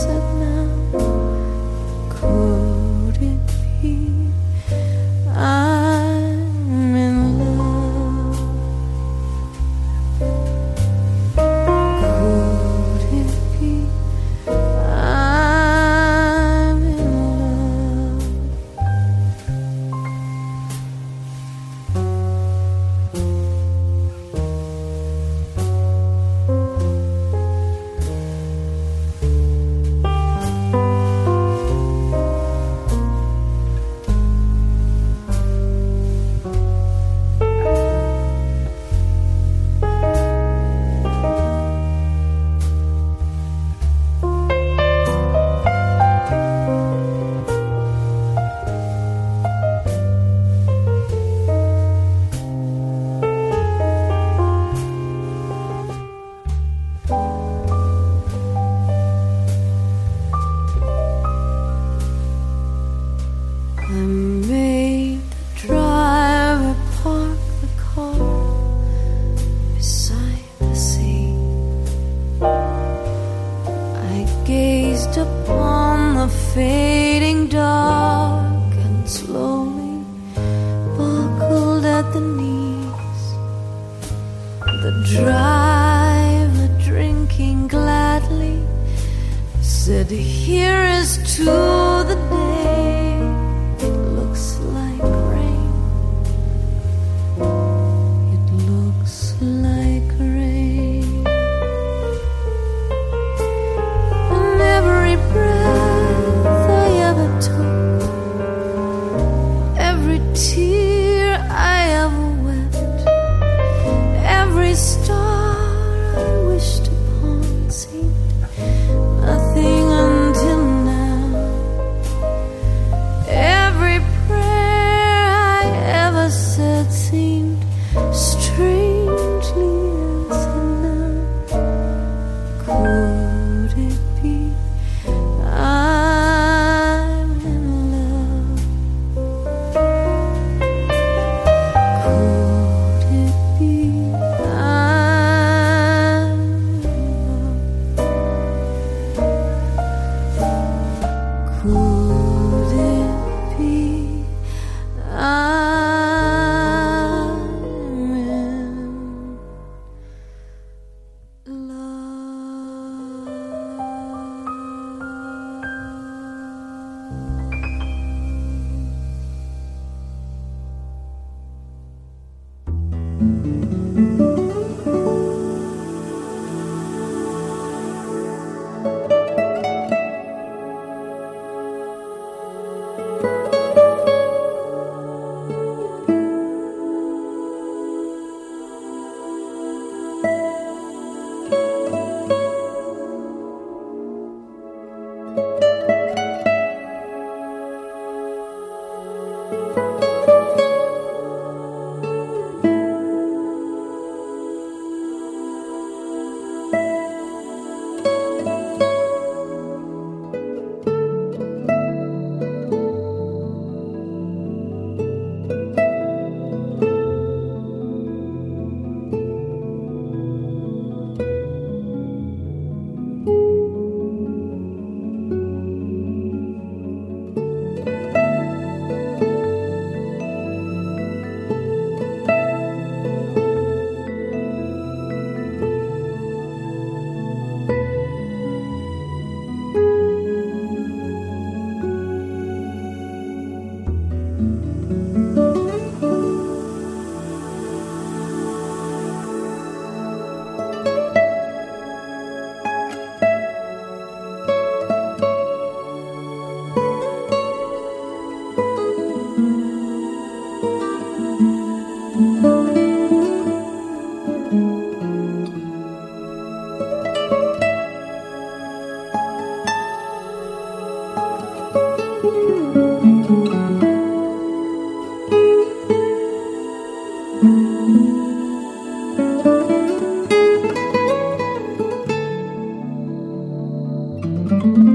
answered now. You'll know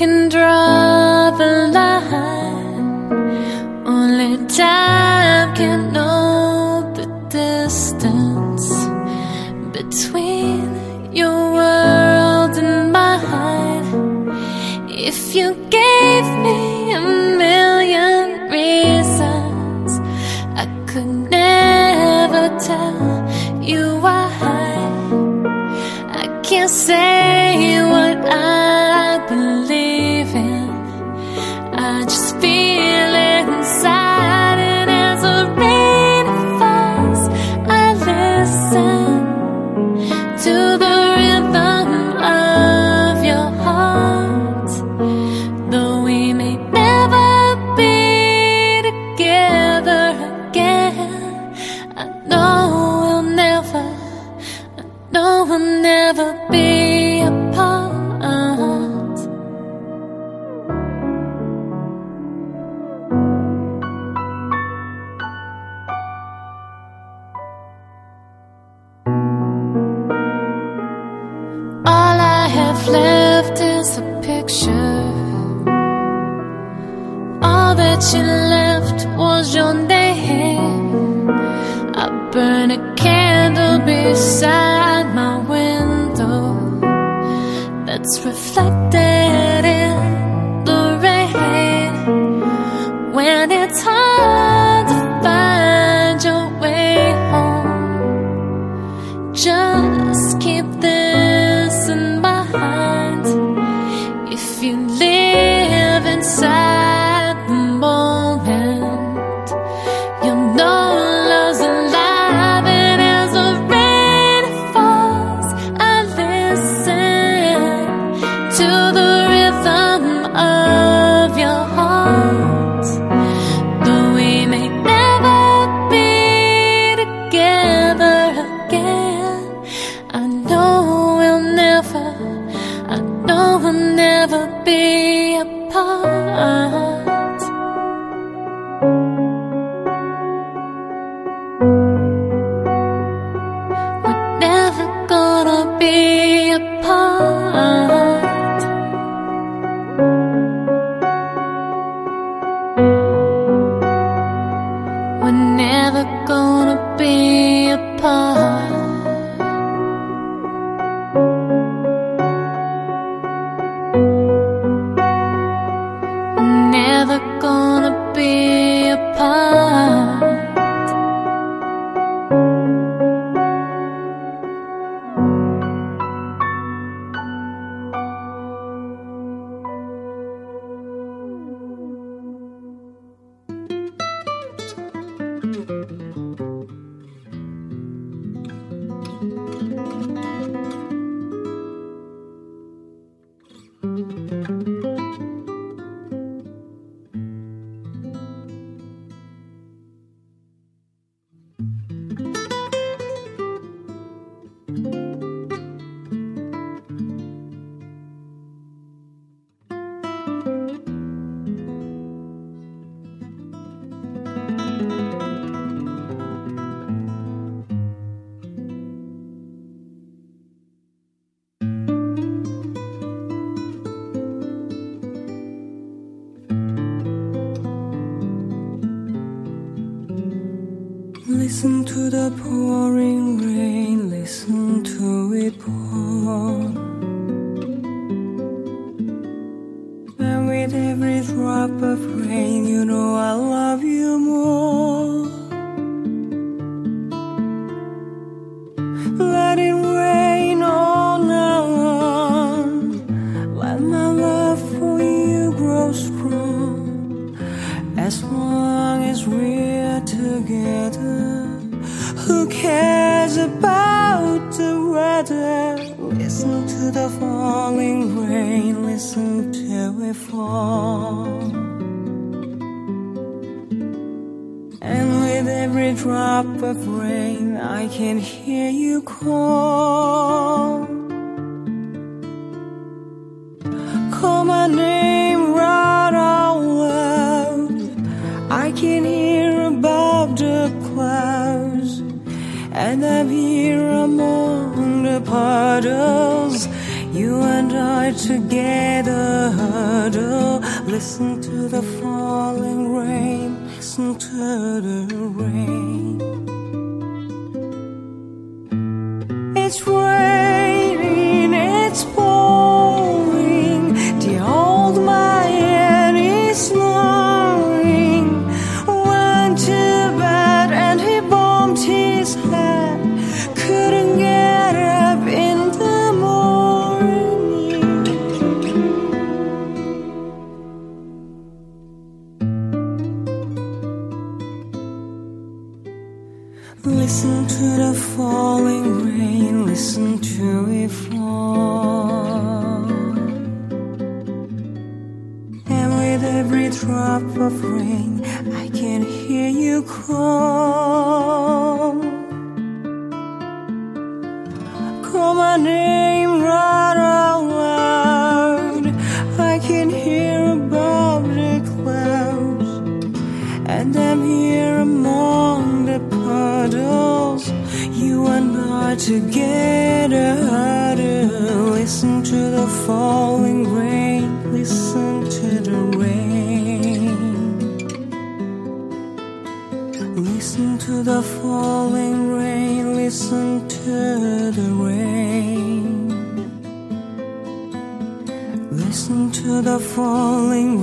love's alive and I'm here among the puddles. You and I together huddle. Listen to the falling rain, listen to the rain. It's rain. listen to the rain, listen to the falling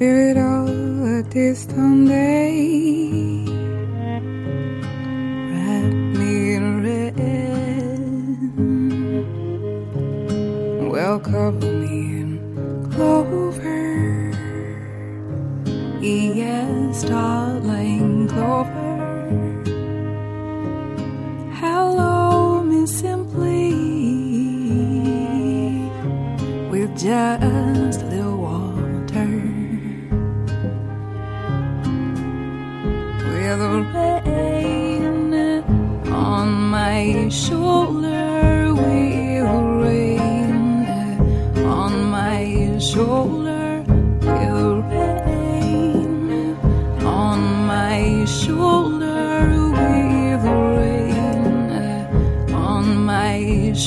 spirit of a distant day. Wrap me in red. Welcome me in clover. Yes, darling, clover. Hello, me simply with just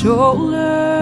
shoulder.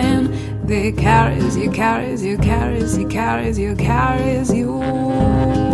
crying. Carries you, carries you, carries you, carries you, carries you.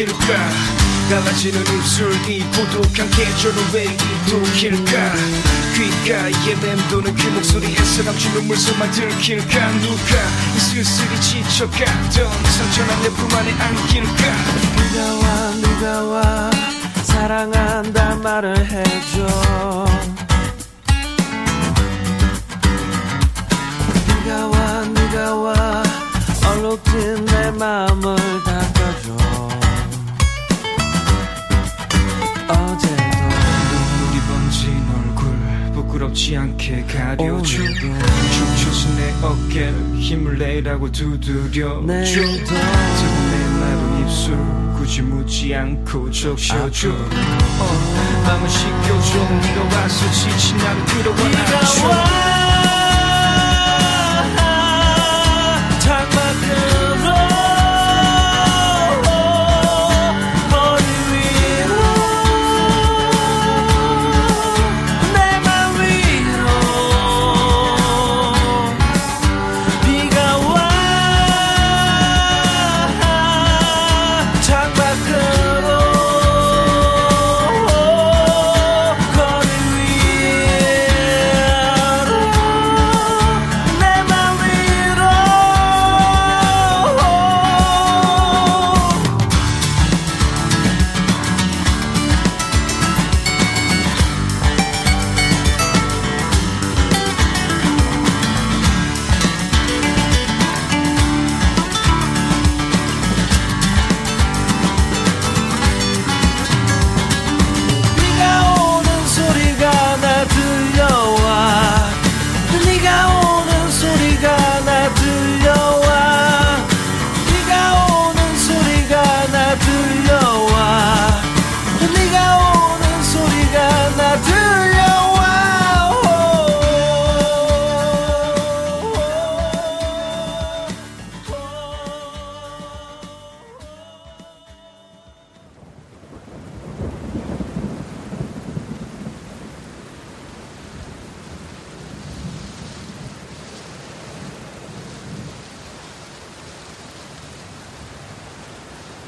아낄까? 갈라지는 입술 이 고독한 계절은 왜 이독일까? 귓가에 맴도는 그 목소리에 사람주 눈물소만 들킬까? 누가 이 쓸쓸히 지쳐가던 상처난 내 품 안에 안길까? 네가 와 네가 와 사랑한단 말을 해줘. 네가 와 네가 와 얼룩진 내 마음을 부끄럽지 않게 가려줘 축 처진 내 어깨를 힘을 내라고 두드려줘 내 마른 입술 굳이 묻지 않고 적셔줘. 어, 맘을 식혀줘. 네가 와서 지친 나를 끌어와. 안줘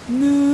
Nooo!